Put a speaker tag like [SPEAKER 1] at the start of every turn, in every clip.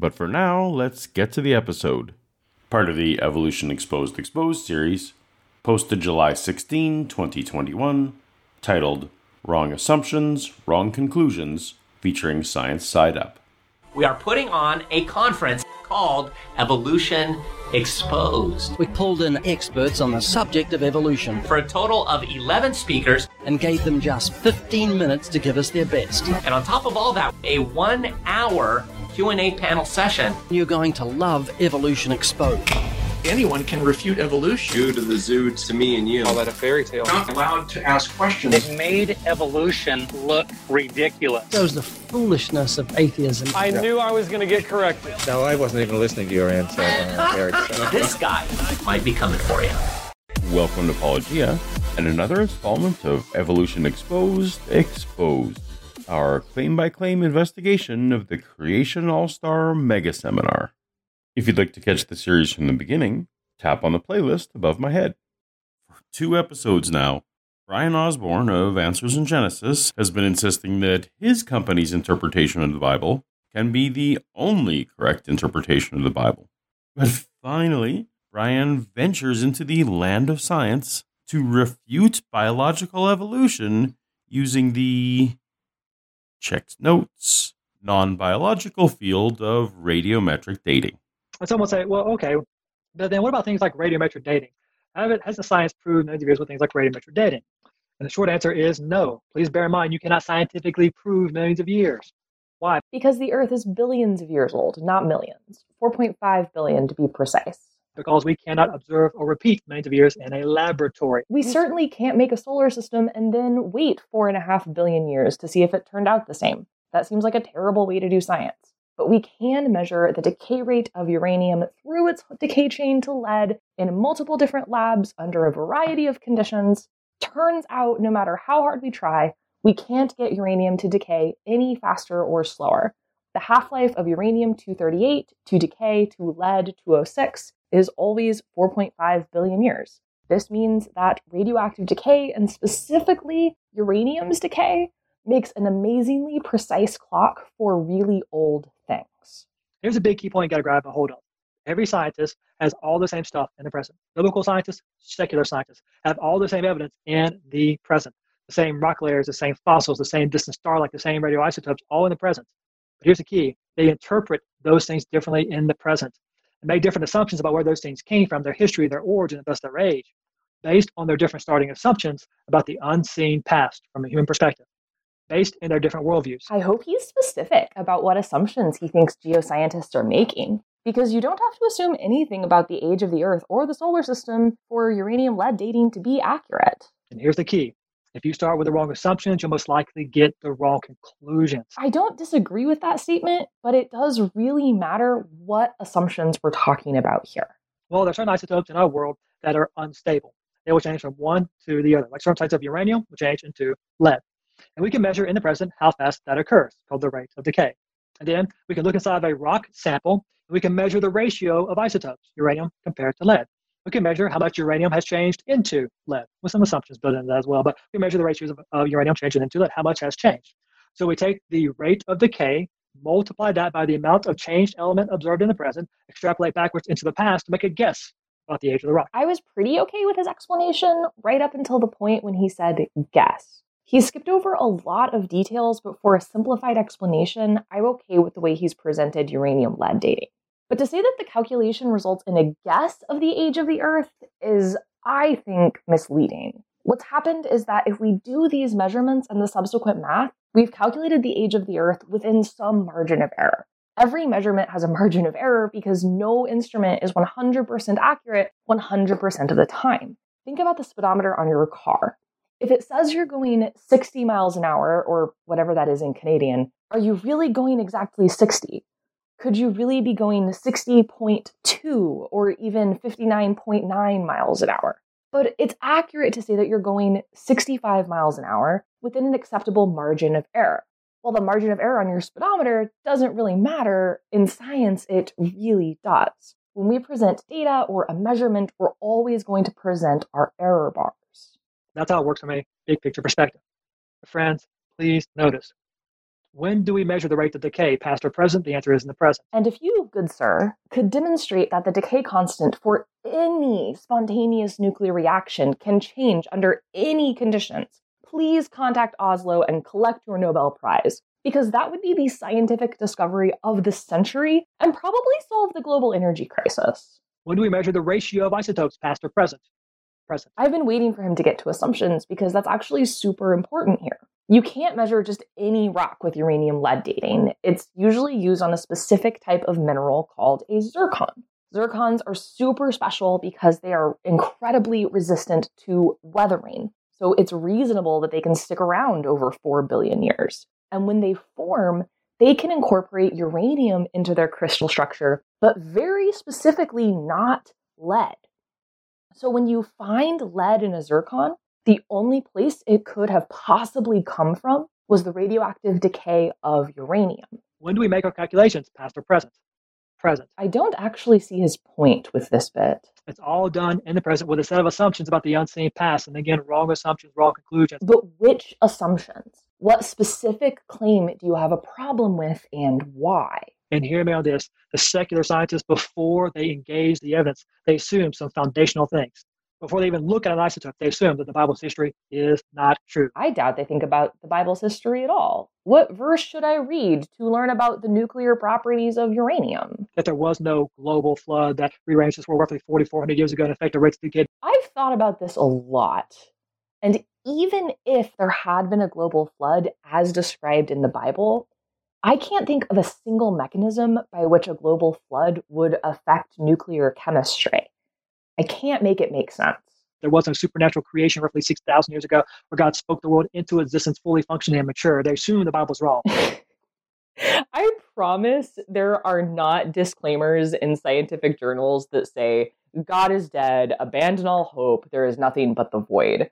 [SPEAKER 1] But for now, let's get to the episode. Part of the Evolution Exposed Exposed series, posted July 16, 2021, titled Wrong Assumptions, Wrong Conclusions, featuring Science Side Up.
[SPEAKER 2] We are putting on a conference called Evolution Exposed
[SPEAKER 3] We pulled in experts on the subject of evolution
[SPEAKER 2] for a total of 11 speakers.
[SPEAKER 3] and gave them just 15 minutes to give us their best.
[SPEAKER 2] And on top of all that, a one hour Q&A panel session.
[SPEAKER 3] You're going to love Evolution Exposed.
[SPEAKER 4] anyone can refute evolution.
[SPEAKER 5] Zoo to the zoo to me and you.
[SPEAKER 6] call that a fairy tale.
[SPEAKER 4] Not allowed to ask questions.
[SPEAKER 7] It made evolution look ridiculous.
[SPEAKER 3] Shows the foolishness of atheism.
[SPEAKER 7] I knew I was going to get corrected.
[SPEAKER 6] No, I wasn't even listening to your answer, uh, Eric.
[SPEAKER 2] This guy might be coming for you.
[SPEAKER 1] Welcome to Apologia and another installment of Evolution Exposed Exposed, our claim by claim investigation of the Creation All Star Mega Seminar. If you'd like to catch the series from the beginning, tap on the playlist above my head. For two episodes now, Bryan Osborne of Answers in Genesis has been insisting that his company's interpretation of the Bible can be the only correct interpretation of the Bible. But finally, Bryan ventures into the land of science to refute biological evolution using the checked notes non biological field of radiometric dating.
[SPEAKER 8] And someone will say, well, okay, but then what about things like radiometric dating? Has the science proved millions of years with things like radiometric dating? And the short answer is no. Please bear in mind, you cannot scientifically prove millions of years. Why?
[SPEAKER 9] Because the Earth is billions of years old, not millions. 4.5 billion to be precise.
[SPEAKER 8] Because we cannot observe or repeat millions of years in a laboratory.
[SPEAKER 9] We certainly can't make a solar system and then wait four and a half billion years to see if it turned out the same. That seems like a terrible way to do science. But we can measure the decay rate of uranium through its decay chain to lead in multiple different labs under a variety of conditions. Turns out, no matter how hard we try, we can't get uranium to decay any faster or slower. The half life of uranium 238 to decay to lead 206 is always 4.5 billion years. This means that radioactive decay, and specifically uranium's decay, makes an amazingly precise clock for really old things.
[SPEAKER 8] Here's a big key point you got to grab a hold of. Every scientist has all the same stuff in the present. Biblical scientists, secular scientists have all the same evidence in the present. The same rock layers, the same fossils, the same distant star, like the same radioisotopes, all in the present. But here's the key they interpret those things differently in the present and make different assumptions about where those things came from, their history, their origin, and thus their age, based on their different starting assumptions about the unseen past from a human perspective, based in their different worldviews.
[SPEAKER 9] I hope he's specific about what assumptions he thinks geoscientists are making, because you don't have to assume anything about the age of the Earth or the solar system for uranium lead dating to be accurate.
[SPEAKER 8] And here's the key if you start with the wrong assumptions, you'll most likely get the wrong conclusions.
[SPEAKER 9] I don't disagree with that statement, but it does really matter what assumptions we're talking about here.
[SPEAKER 8] Well, there are certain isotopes in our world that are unstable. They will change from one to the other. Like certain types of uranium will change into lead. And we can measure in the present how fast that occurs, called the rate of decay. And then we can look inside of a rock sample and we can measure the ratio of isotopes, uranium compared to lead. We can measure how much uranium has changed into lead, with some assumptions built into that as well. But we measure the ratios of, of uranium changing into lead, how much has changed. So we take the rate of decay, multiply that by the amount of changed element observed in the present, extrapolate backwards into the past to make a guess about the age of the rock.
[SPEAKER 9] I was pretty okay with his explanation right up until the point when he said guess. He skipped over a lot of details, but for a simplified explanation, I'm okay with the way he's presented uranium lead dating. But to say that the calculation results in a guess of the age of the Earth is, I think, misleading. What's happened is that if we do these measurements and the subsequent math, we've calculated the age of the Earth within some margin of error. Every measurement has a margin of error because no instrument is 100% accurate 100% of the time. Think about the speedometer on your car. If it says you're going 60 miles an hour, or whatever that is in Canadian, are you really going exactly 60? Could you really be going 60.2 or even 59.9 miles an hour? But it's accurate to say that you're going 65 miles an hour within an acceptable margin of error. While the margin of error on your speedometer doesn't really matter, in science it really does. When we present data or a measurement, we're always going to present our error bars.
[SPEAKER 8] That's how it works from a big picture perspective. Friends, please notice when do we measure the rate of decay, past or present? The answer is in the present.
[SPEAKER 9] And if you, good sir, could demonstrate that the decay constant for any spontaneous nuclear reaction can change under any conditions, please contact Oslo and collect your Nobel Prize, because that would be the scientific discovery of the century and probably solve the global energy crisis.
[SPEAKER 8] When do we measure the ratio of isotopes, past or present? Present.
[SPEAKER 9] I've been waiting for him to get to assumptions because that's actually super important here. You can't measure just any rock with uranium lead dating. It's usually used on a specific type of mineral called a zircon. Zircons are super special because they are incredibly resistant to weathering. So it's reasonable that they can stick around over 4 billion years. And when they form, they can incorporate uranium into their crystal structure, but very specifically not lead. So when you find lead in a zircon, the only place it could have possibly come from was the radioactive decay of uranium.
[SPEAKER 8] When do we make our calculations, past or present? Present.
[SPEAKER 9] I don't actually see his point with this bit.
[SPEAKER 8] It's all done in the present with a set of assumptions about the unseen past. And again, wrong assumptions, wrong conclusions.
[SPEAKER 9] But which assumptions? What specific claim do you have a problem with and why?
[SPEAKER 8] And hear me on this the secular scientists, before they engage the evidence, they assume some foundational things before they even look at an isotope, they assume that the Bible's history is not true.
[SPEAKER 9] I doubt they think about the Bible's history at all. What verse should I read to learn about the nuclear properties of uranium?
[SPEAKER 8] That there was no global flood that rearranged this world roughly 4,400 years ago and affected rates of decay.
[SPEAKER 9] I've thought about this a lot. And even if there had been a global flood as described in the Bible, I can't think of a single mechanism by which a global flood would affect nuclear chemistry. I can't make it make sense.
[SPEAKER 8] There wasn't a supernatural creation roughly 6,000 years ago where God spoke the world into existence fully functioning and mature. They assume the Bible's wrong.
[SPEAKER 9] I promise there are not disclaimers in scientific journals that say, God is dead, abandon all hope, there is nothing but the void.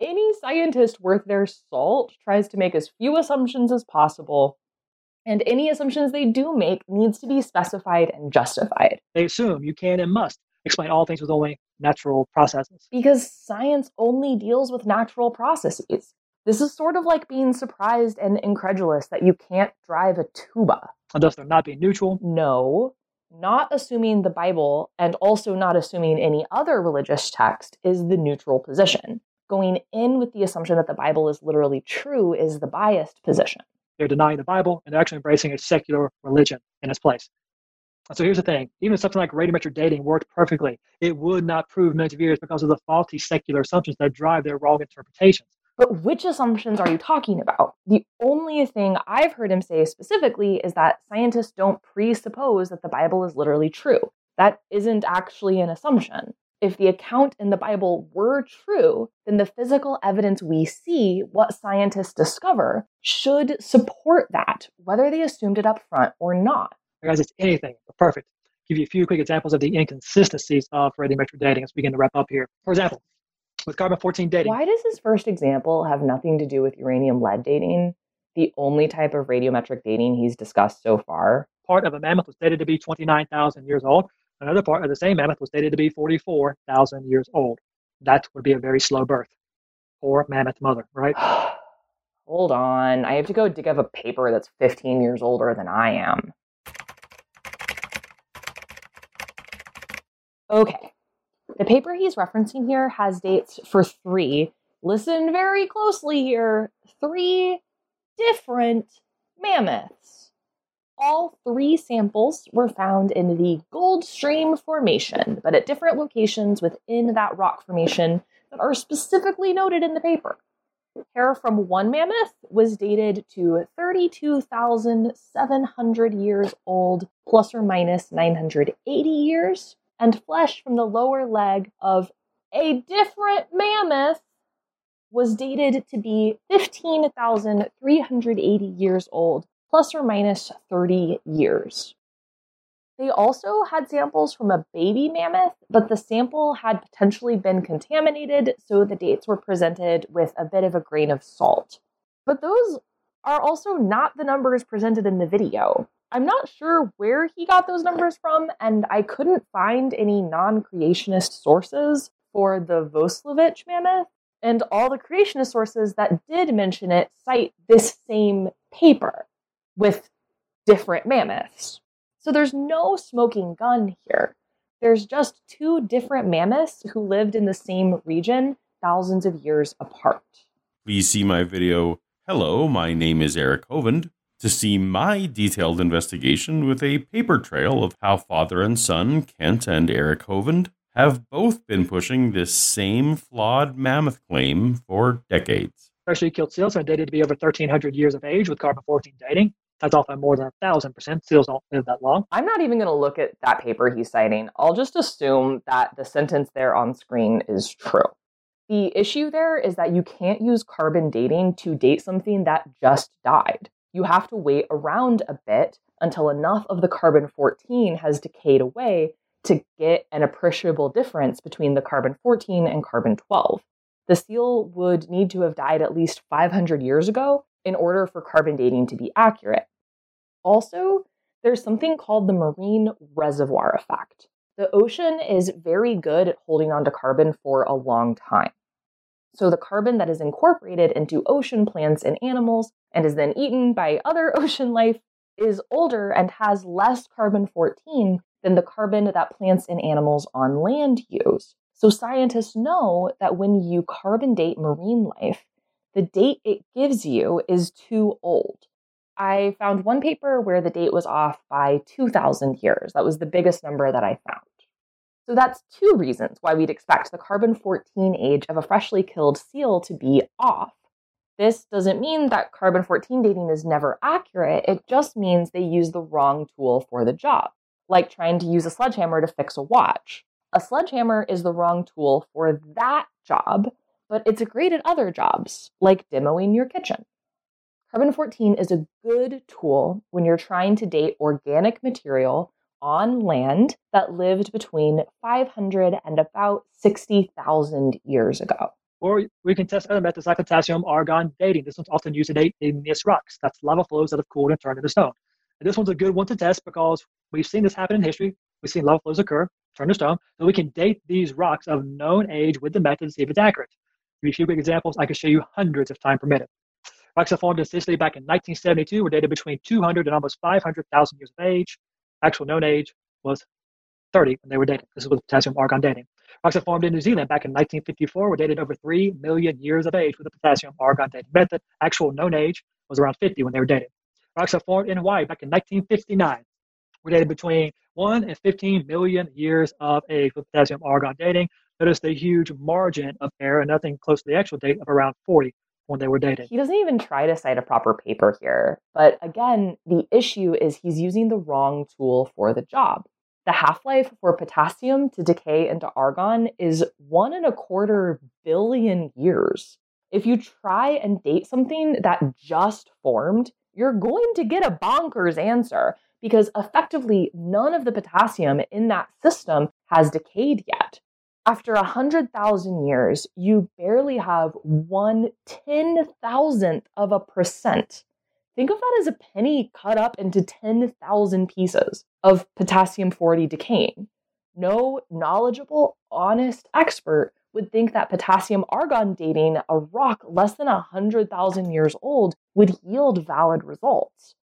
[SPEAKER 9] Any scientist worth their salt tries to make as few assumptions as possible, and any assumptions they do make needs to be specified and justified.
[SPEAKER 8] They assume you can and must explain all things with only natural processes.
[SPEAKER 9] Because science only deals with natural processes. This is sort of like being surprised and incredulous that you can't drive a tuba.
[SPEAKER 8] And thus they're not being neutral.
[SPEAKER 9] No, not assuming the Bible and also not assuming any other religious text is the neutral position. Going in with the assumption that the Bible is literally true is the biased position.
[SPEAKER 8] They're denying the Bible and they're actually embracing a secular religion in its place. So here's the thing even something like radiometric dating worked perfectly, it would not prove millions of years because of the faulty secular assumptions that drive their wrong interpretations.
[SPEAKER 9] But which assumptions are you talking about? The only thing I've heard him say specifically is that scientists don't presuppose that the Bible is literally true. That isn't actually an assumption. If the account in the Bible were true, then the physical evidence we see, what scientists discover, should support that, whether they assumed it up front or not.
[SPEAKER 8] Guys, it's anything but perfect. Give you a few quick examples of the inconsistencies of radiometric dating as we begin to wrap up here. For example, with carbon 14 dating.
[SPEAKER 9] Why does this first example have nothing to do with uranium lead dating? The only type of radiometric dating he's discussed so far.
[SPEAKER 8] Part of a mammoth was dated to be 29,000 years old. Another part of the same mammoth was dated to be 44,000 years old. That would be a very slow birth. Poor mammoth mother, right?
[SPEAKER 9] Hold on. I have to go dig up a paper that's 15 years older than I am. Okay. The paper he's referencing here has dates for three, listen very closely here, three different mammoths. All three samples were found in the Gold Stream Formation, but at different locations within that rock formation that are specifically noted in the paper. Hair from one mammoth was dated to 32,700 years old, plus or minus 980 years and flesh from the lower leg of a different mammoth was dated to be 15,380 years old, plus or minus 30 years. They also had samples from a baby mammoth, but the sample had potentially been contaminated, so the dates were presented with a bit of a grain of salt. But those are also not the numbers presented in the video. I'm not sure where he got those numbers from, and I couldn't find any non creationist sources for the Vollosovitch mammoth. And all the creationist sources that did mention it cite this same paper with different mammoths. So there's no smoking gun here. There's just two different mammoths who lived in the same region thousands of years apart.
[SPEAKER 1] Please see my video, Hello, my name is Eric Hovind, to see my detailed investigation with a paper trail of how father and son, Kent and Eric Hovind, have both been pushing this same flawed mammoth claim for decades.
[SPEAKER 8] Freshly killed seals are dated to be over 1,300 years of age with carbon 14 dating. That's often more than a thousand percent. Seals don't live that long.
[SPEAKER 9] I'm not even going to look at that paper he's citing. I'll just assume that the sentence there on screen is true. The issue there is that you can't use carbon dating to date something that just died. You have to wait around a bit until enough of the carbon 14 has decayed away to get an appreciable difference between the carbon 14 and carbon 12. The seal would need to have died at least 500 years ago in order for carbon dating to be accurate. Also, there's something called the marine reservoir effect. The ocean is very good at holding on to carbon for a long time. So, the carbon that is incorporated into ocean plants and animals and is then eaten by other ocean life is older and has less carbon 14 than the carbon that plants and animals on land use. So scientists know that when you carbon date marine life, the date it gives you is too old. I found one paper where the date was off by 2,000 years. That was the biggest number that I found. So that's two reasons why we'd expect the carbon 14 age of a freshly killed seal to be off. This doesn't mean that carbon 14 dating is never accurate, it just means they use the wrong tool for the job like trying to use a sledgehammer to fix a watch. A sledgehammer is the wrong tool for that job, but it's great at other jobs, like demoing your kitchen. Carbon 14 is a good tool when you're trying to date organic material on land that lived between 500 and about 60,000 years ago.
[SPEAKER 8] Or we can test other methods like potassium argon dating. This one's often used to date igneous rocks. That's lava flows that have cooled and turned into stone. And this one's a good one to test because we've seen this happen in history. We've seen lava flows occur, turn to stone. So we can date these rocks of known age with the method to see if it's accurate. To give you a few examples, I can show you hundreds if time permitted. Rocks that formed in Sicily back in 1972 were dated between 200 and almost 500,000 years of age. Actual known age was 30 when they were dated. This is with potassium argon dating. Rocks that formed in New Zealand back in 1954 were dated over 3 million years of age with the potassium argon dating method. Actual known age was around 50 when they were dated. Rocks that formed in Hawaii back in 1959 were dated between 1 and 15 million years of age with potassium argon dating. Notice the huge margin of error nothing close to the actual date of around 40 when they were dating.
[SPEAKER 9] He doesn't even try to cite a proper paper here. But again, the issue is he's using the wrong tool for the job. The half life for potassium to decay into argon is one and a quarter billion years. If you try and date something that just formed, you're going to get a bonkers answer because effectively none of the potassium in that system has decayed yet. After 100,000 years, you barely have one ten thousandth of a percent. Think of that as a penny cut up into 10,000 pieces of potassium 40 decaying. No knowledgeable, honest expert would think that potassium argon dating a rock less than 100,000 years old would yield valid results.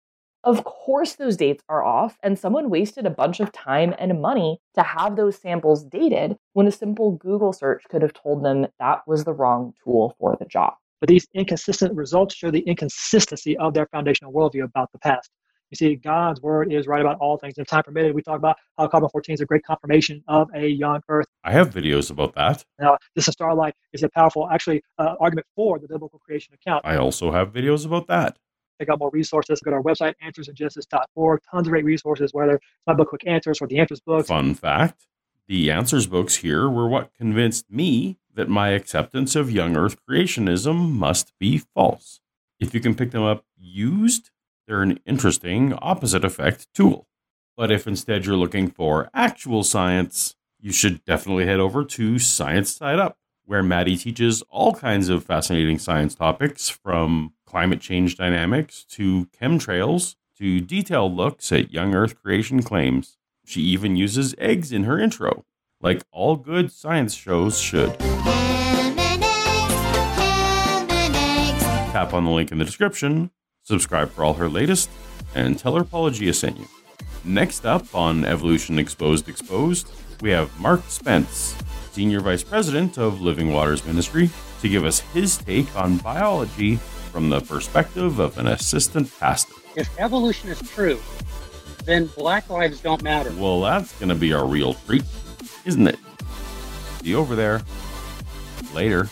[SPEAKER 9] Of course, those dates are off, and someone wasted a bunch of time and money to have those samples dated when a simple Google search could have told them that was the wrong tool for the job.
[SPEAKER 8] But these inconsistent results show the inconsistency of their foundational worldview about the past. You see, God's word is right about all things. If time permitted, we talk about how carbon 14 is a great confirmation of a young Earth.
[SPEAKER 1] I have videos about that.
[SPEAKER 8] Now, this is starlight is a powerful, actually, uh, argument for the biblical creation account.
[SPEAKER 1] I also have videos about that.
[SPEAKER 8] Check out more resources. Go to our website, answersingenesis.org. Tons of great resources, whether it's my book, Quick Answers, or the Answers books.
[SPEAKER 1] Fun fact the Answers books here were what convinced me that my acceptance of young Earth creationism must be false. If you can pick them up used, they're an interesting opposite effect tool. But if instead you're looking for actual science, you should definitely head over to Science Side Up, where Maddie teaches all kinds of fascinating science topics from climate change dynamics to chemtrails to detailed looks at young Earth creation claims. She even uses eggs in her intro, like all good science shows should. Tap on the link in the description, subscribe for all her latest, and tell her Apologia sent you. Next up on Evolution Exposed Exposed, we have Mark Spence, Senior Vice President of Living Waters Ministry, to give us his take on biology from the perspective of an assistant pastor.
[SPEAKER 7] If evolution is true, then black lives don't matter.
[SPEAKER 1] Well, that's going to be a real treat, isn't it? See you over there. Later.